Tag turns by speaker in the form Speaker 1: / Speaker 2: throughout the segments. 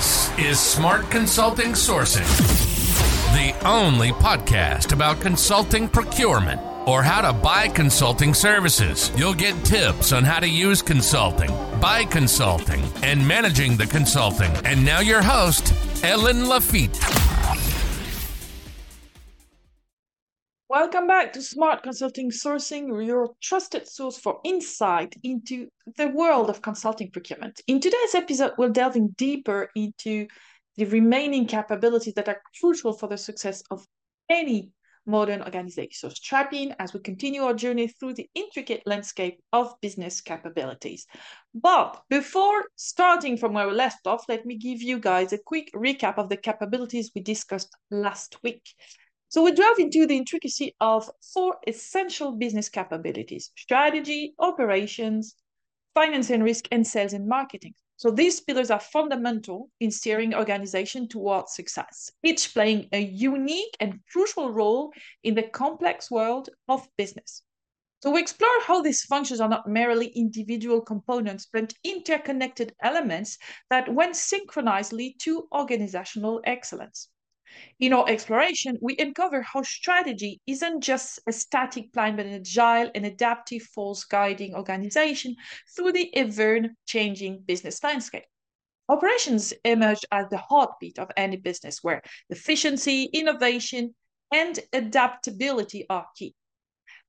Speaker 1: This is Smart Consulting Sourcing, the only podcast about consulting procurement or how to buy consulting services. You'll get tips on how to use consulting, buy consulting, and managing the consulting. And now your host, Hélène Laffitte.
Speaker 2: Welcome back to Smart Consulting Sourcing, your trusted source for insight into the world of consulting procurement. In today's episode, we're delving deeper into the remaining capabilities that are crucial for the success of any modern organization. So strap in as we continue our journey through the intricate landscape of business capabilities. But before starting from where we left off, let me give you guys a quick recap of the capabilities we discussed last week. So we delve into the intricacy of four essential business capabilities, strategy, operations, finance and risk, and sales and marketing. So these pillars are fundamental in steering organization towards success, each playing a unique and crucial role in the complex world of business. So we explore how these functions are not merely individual components, but interconnected elements that when synchronized lead to organizational excellence. In our exploration, we uncover how strategy isn't just a static plan, but an agile and adaptive force guiding organization through the ever changing business landscape. Operations emerge as the heartbeat of any business where efficiency, innovation, and adaptability are key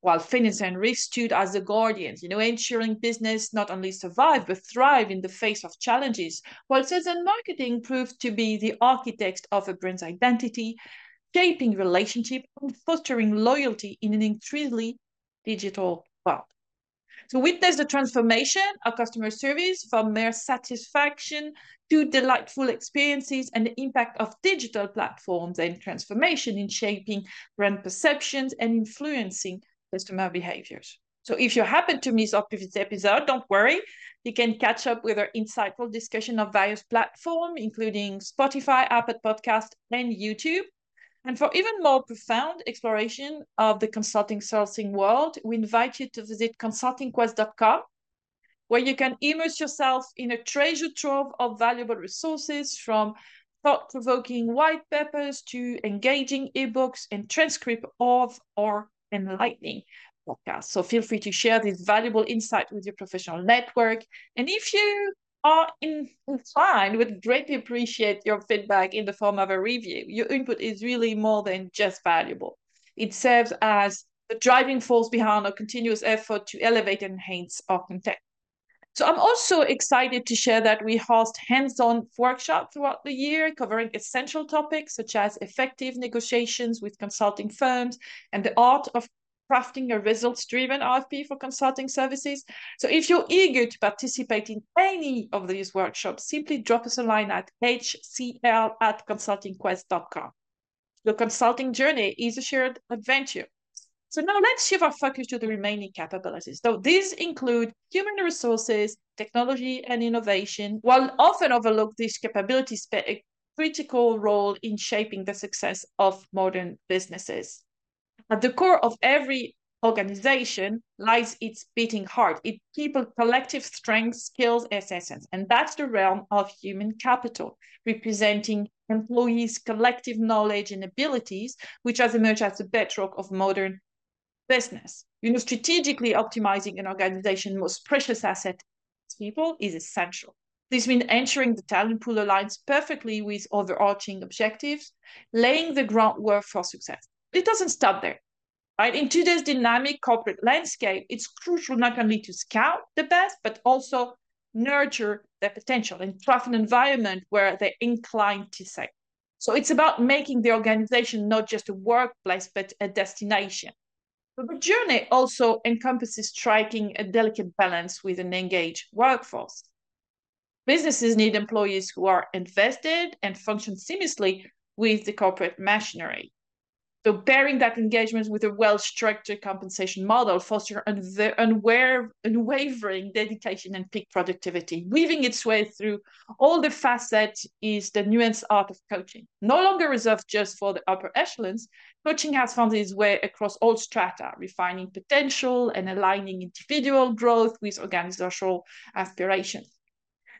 Speaker 2: while finance and risk stood as the guardians, you know, ensuring business not only survive but thrive in the face of challenges, while sales and marketing proved to be the architects of a brand's identity, shaping relationship and fostering loyalty in an increasingly digital world. To witness the transformation of customer service from mere satisfaction to delightful experiences and the impact of digital platforms and transformation in shaping brand perceptions and influencing customer behaviors. So if you happen to miss our previous episode, don't worry. You can catch up with our insightful discussion of various platforms, including Spotify, Apple Podcast, and YouTube. And for even more profound exploration of the consulting sourcing world, we invite you to visit consultingquest.com, where you can immerse yourself in a treasure trove of valuable resources from thought-provoking white papers to engaging ebooks and transcript of our enlightening podcast. So feel free to share this valuable insight with your professional network. And if you are inclined, would greatly appreciate your feedback in the form of a review. Your input is really more than just valuable. It serves as the driving force behind our continuous effort to elevate and enhance our content. So I'm also excited to share that we host hands-on workshops throughout the year covering essential topics such as effective negotiations with consulting firms and the art of crafting a results-driven RFP for consulting services. So if you're eager to participate in any of these workshops, simply drop us a line at hcl at consultingquest.com. The consulting journey is a shared adventure. So now let's shift our focus to the remaining capabilities. So these include human resources, technology, and innovation. While often overlooked, these capabilities play a critical role in shaping the success of modern businesses. At the core of every organization lies its beating heart, its people collective strengths, skills, essence. And that's the realm of human capital, representing employees' collective knowledge and abilities, which has emerged as the bedrock of modern business. You know, strategically optimizing an organization's most precious asset, people, is essential. This means ensuring the talent pool aligns perfectly with overarching objectives, laying the groundwork for success. But it doesn't stop there. Right? In today's dynamic corporate landscape, it's crucial not only to scout the best, but also nurture their potential and craft an environment where they're inclined to say. So it's about making the organization not just a workplace, but a destination. But the journey also encompasses striking a delicate balance with an engaged workforce. Businesses need employees who are invested and function seamlessly with the corporate machinery. So pairing that engagement with a well-structured compensation model fosters foster unwavering dedication and peak productivity. Weaving its way through all the facets is the nuanced art of coaching. No longer reserved just for the upper echelons, coaching has found its way across all strata, refining potential and aligning individual growth with organizational aspirations.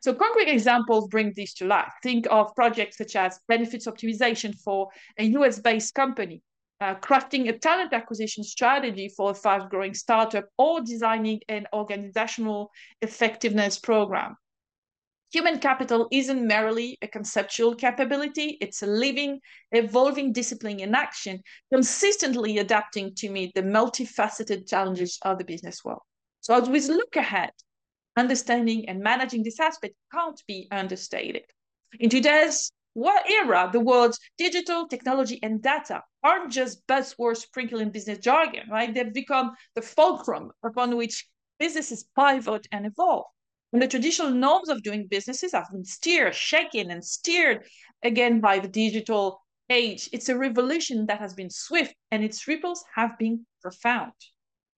Speaker 2: So concrete examples bring this to life. Think of projects such as benefits optimization for a US-based company, uh, crafting a talent acquisition strategy for a fast-growing startup, or designing an organizational effectiveness program. Human capital isn't merely a conceptual capability, it's a living, evolving discipline in action, consistently adapting to meet the multifaceted challenges of the business world. So as we look ahead, understanding and managing this aspect can't be understated. In today's what era the words digital technology and data aren't just buzzwords sprinkled in business jargon, right? They've become the fulcrum upon which businesses pivot and evolve. And the traditional norms of doing businesses have been steered, shaken, and steered again by the digital age. It's a revolution that has been swift and its ripples have been profound.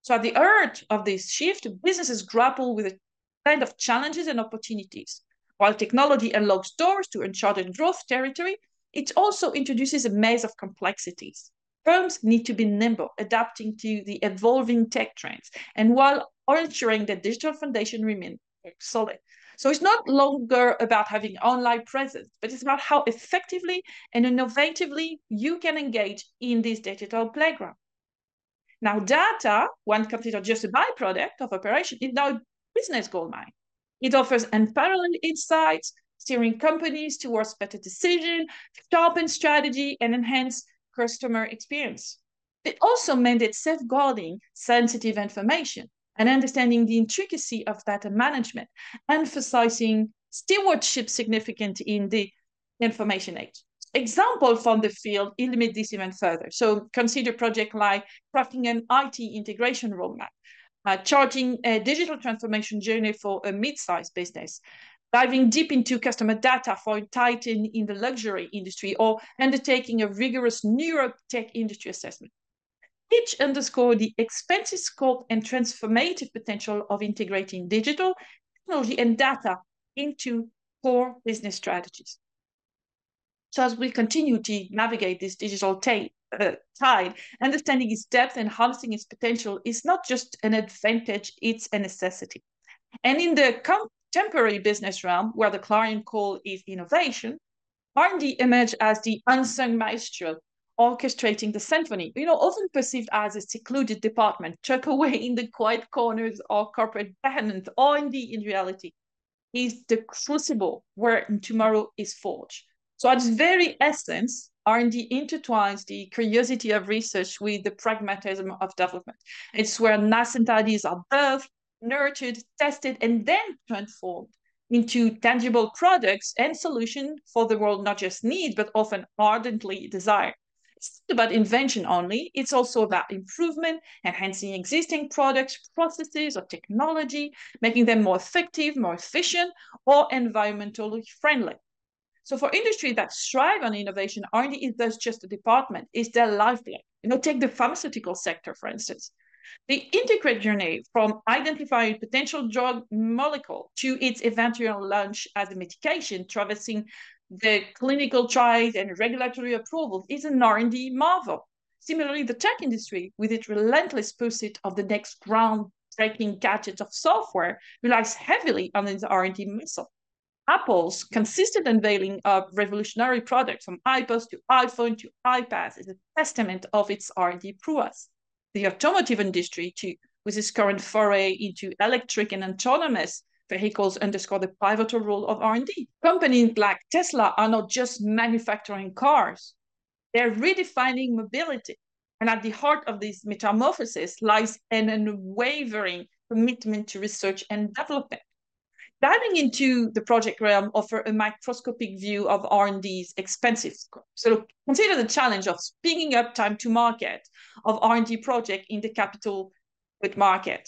Speaker 2: So, at the heart of this shift, businesses grapple with a kind of challenges and opportunities. While technology unlocks doors to uncharted growth territory, it also introduces a maze of complexities. Firms need to be nimble, adapting to the evolving tech trends, and while ensuring that digital foundation remain solid. So it's not longer about having online presence, but it's about how effectively and innovatively you can engage in this digital playground. Now, data, one considered just a byproduct of operation, is now a business goldmine. It offers unparalleled insights, steering companies towards better decision, sharpen strategy, and enhance customer experience. It also mandates safeguarding sensitive information and understanding the intricacy of data management, emphasizing stewardship significant in the information age. Example from the field illuminate this even further. So consider project like crafting an IT integration roadmap, uh, charting a digital transformation journey for a mid-sized business, diving deep into customer data for a titan in the luxury industry, or undertaking a rigorous neurotech industry assessment. Each underscore the expensive scope and transformative potential of integrating digital, technology, and data into core business strategies. So as we continue to navigate this digital tape, uh, understanding its depth and harnessing its potential is not just an advantage, it's a necessity. And in the contemporary business realm, where the client call is innovation, R&D emerged as the unsung maestro orchestrating the symphony, you know, often perceived as a secluded department, tucked away in the quiet corners of corporate tenants, or indeed in reality, is the crucible where tomorrow is forged. So at its very essence, R&D intertwines the curiosity of research with the pragmatism of development. It's where nascent ideas are birthed, nurtured, tested, and then transformed into tangible products and solutions for the world not just needs, but often ardently desire. It's not about invention only, it's also about improvement, enhancing existing products, processes, or technology, making them more effective, more efficient, or environmentally friendly. So for industries that strive on innovation, R&D is just a department, it's their lifeblood. You know, take the pharmaceutical sector, for instance. The integrate journey from identifying potential drug molecule to its eventual launch as a medication, traversing the clinical trials and regulatory approvals is an R&D marvel. Similarly, the tech industry, with its relentless pursuit of the next groundbreaking gadget of software, relies heavily on its R&D muscle. Apple's consistent unveiling of revolutionary products from iPods to iPhone to iPads is a testament of its R&D prowess. The automotive industry, too, with its current foray into electric and autonomous vehicles, underscore the pivotal role of R&D. Companies like Tesla are not just manufacturing cars; they're redefining mobility. And at the heart of this metamorphosis lies an unwavering commitment to research and development diving into the project realm offer a microscopic view of R&D's expensive scope. So consider the challenge of speeding up time to market of R&D project in the capital with market.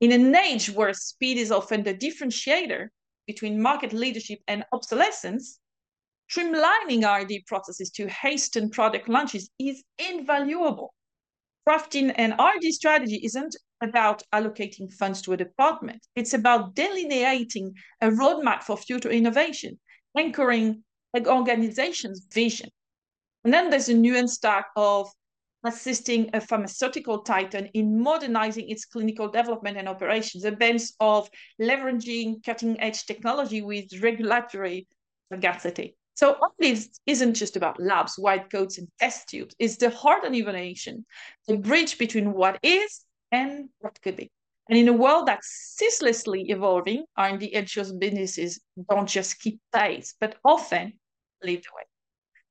Speaker 2: In an age where speed is often the differentiator between market leadership and obsolescence, streamlining R&D processes to hasten product launches is invaluable. Crafting an R&D strategy isn't about allocating funds to a department. It's about delineating a roadmap for future innovation, anchoring an organization's vision. And then there's a nuance stack of assisting a pharmaceutical titan in modernizing its clinical development and operations, bench of leveraging cutting edge technology with regulatory sagacity. So all this isn't just about labs, white coats, and test tubes. It's the heart of innovation, the bridge between what is and what could be. And in a world that's ceaselessly evolving, R&D ensures businesses don't just keep pace, but often lead the way.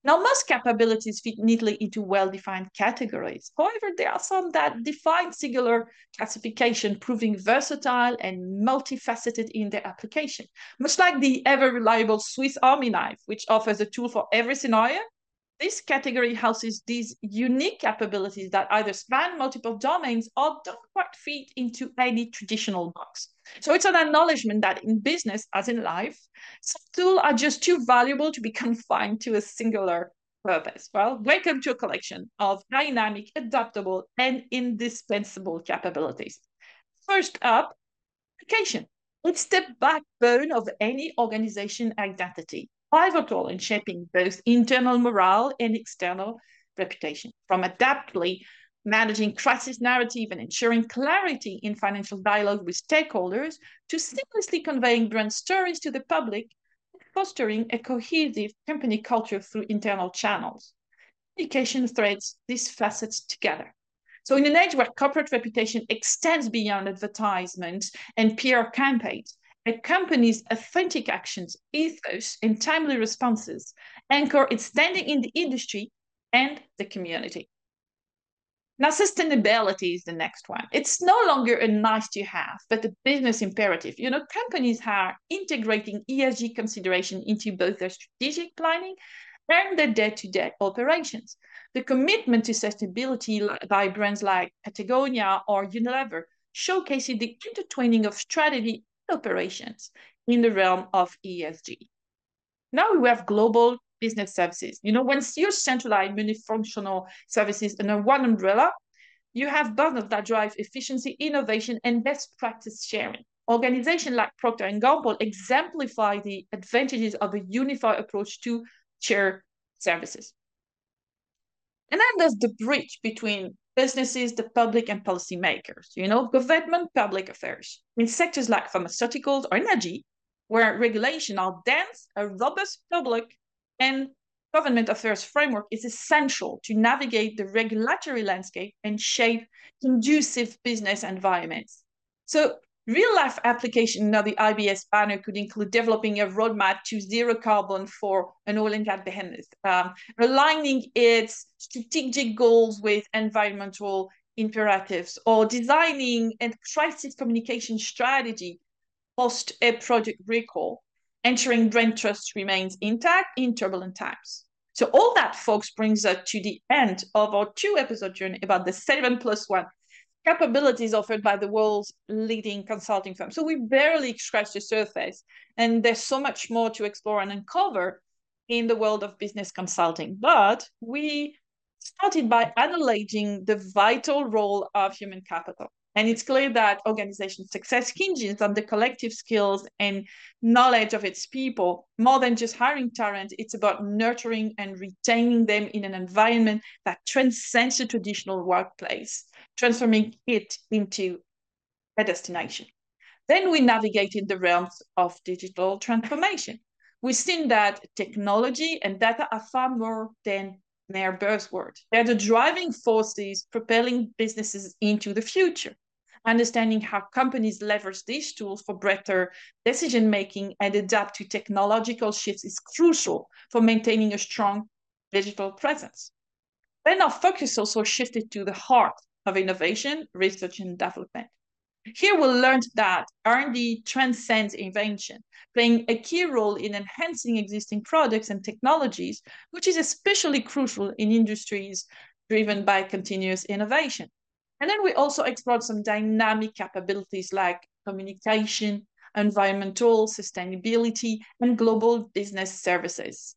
Speaker 2: Now, most capabilities fit neatly into well-defined categories. However, there are some that define singular classification, proving versatile and multifaceted in their application. Much like the ever-reliable Swiss Army knife, which offers a tool for every scenario, this category houses these unique capabilities that either span multiple domains or don't quite fit into any traditional box. So it's an acknowledgement that in business, as in life, some tools are just too valuable to be confined to a singular purpose. Well, welcome to a collection of dynamic, adaptable, and indispensable capabilities. First up, application. It's the backbone of any organization identity pivotal in shaping both internal morale and external reputation. From adaptively managing crisis narrative and ensuring clarity in financial dialogue with stakeholders to seamlessly conveying brand stories to the public, fostering a cohesive company culture through internal channels. Communication threads these facets together. So, in an age where corporate reputation extends beyond advertisements and PR campaigns, a company's authentic actions, ethos, and timely responses anchor its standing in the industry and the community. Now, sustainability is the next one. It's no longer a nice to have, but a business imperative. You know, companies are integrating ESG consideration into both their strategic planning and their day to day operations. The commitment to sustainability by brands like Patagonia or Unilever showcasing the intertwining of strategy operations in the realm of ESG. Now we have global business services. You know, once you centralize many functional services under one umbrella, you have bundles that drive efficiency, innovation, and best practice sharing. Organizations like Procter & Gamble exemplify the advantages of a unified approach to share services. And then there's the bridge between businesses, the public, and policymakers, you know, government, public affairs. In sectors like pharmaceuticals or energy, where regulation are dense, a robust public and government affairs framework is essential to navigate the regulatory landscape and shape conducive business environments. So Real life application of the IBS banner could include developing a roadmap to zero carbon for an oil and gas behemoth, um, aligning its strategic goals with environmental imperatives, or designing a crisis communication strategy post a project recall, ensuring brand trust remains intact in turbulent times. So all that, folks, brings us to the end of our two episode journey about the seven plus one capabilities offered by the world's leading consulting firm. So we barely scratched the surface, and there's so much more to explore and uncover in the world of business consulting. But we started by analyzing the vital role of human capital. And it's clear that organization success hinges on the collective skills and knowledge of its people. More than just hiring talent, it's about nurturing and retaining them in an environment that transcends the traditional workplace transforming it into a destination. Then we navigated the realms of digital transformation. We've seen that technology and data are far more than mere buzzwords. They're the driving forces propelling businesses into the future. Understanding how companies leverage these tools for better decision making and adapt to technological shifts is crucial for maintaining a strong digital presence. Then our focus also shifted to the heart of innovation, research, and development. Here we learned that R&D transcends invention, playing a key role in enhancing existing products and technologies, which is especially crucial in industries driven by continuous innovation. And then we also explored some dynamic capabilities like communication, environmental sustainability, and global business services.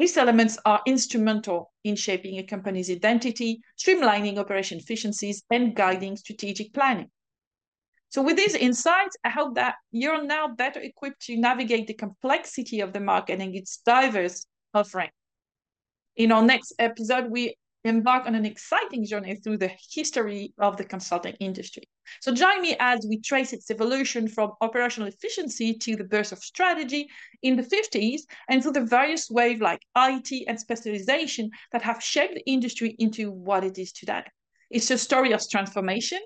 Speaker 2: These elements are instrumental in shaping a company's identity, streamlining operation efficiencies, and guiding strategic planning. So with these insights, I hope that you're now better equipped to navigate the complexity of the market and its diverse offering. In our next episode, we embark on an exciting journey through the history of the consulting industry. So join me as we trace its evolution from operational efficiency to the birth of strategy in the 50s and through the various waves like IT and specialization that have shaped the industry into what it is today. It's a story of transformation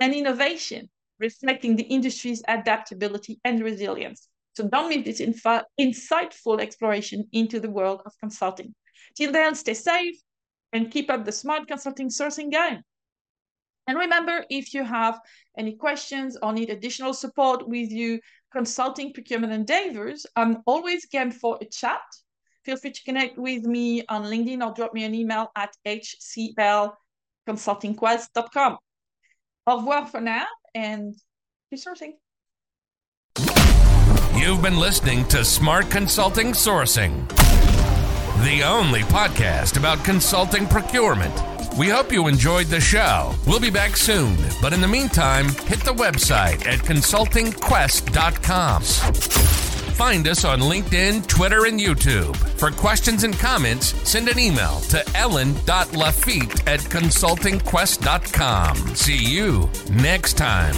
Speaker 2: and innovation, reflecting the industry's adaptability and resilience. So don't miss this insightful exploration into the world of consulting. Till then, stay safe and keep up the smart consulting sourcing game. And remember, if you have any questions or need additional support with you consulting procurement endeavors, I'm always game for a chat. Feel free to connect with me on LinkedIn or drop me an email at hclconsultingquest.com. Au revoir for now and keep sourcing.
Speaker 1: You've been listening to Smart Consulting Sourcing, the only podcast about consulting procurement. We hope you enjoyed the show. We'll be back soon, but in the meantime, hit the website at consultingquest.com. Find us on LinkedIn, Twitter, and YouTube. For questions and comments, send an email to ellen.lafitte at consultingquest.com. See you next time.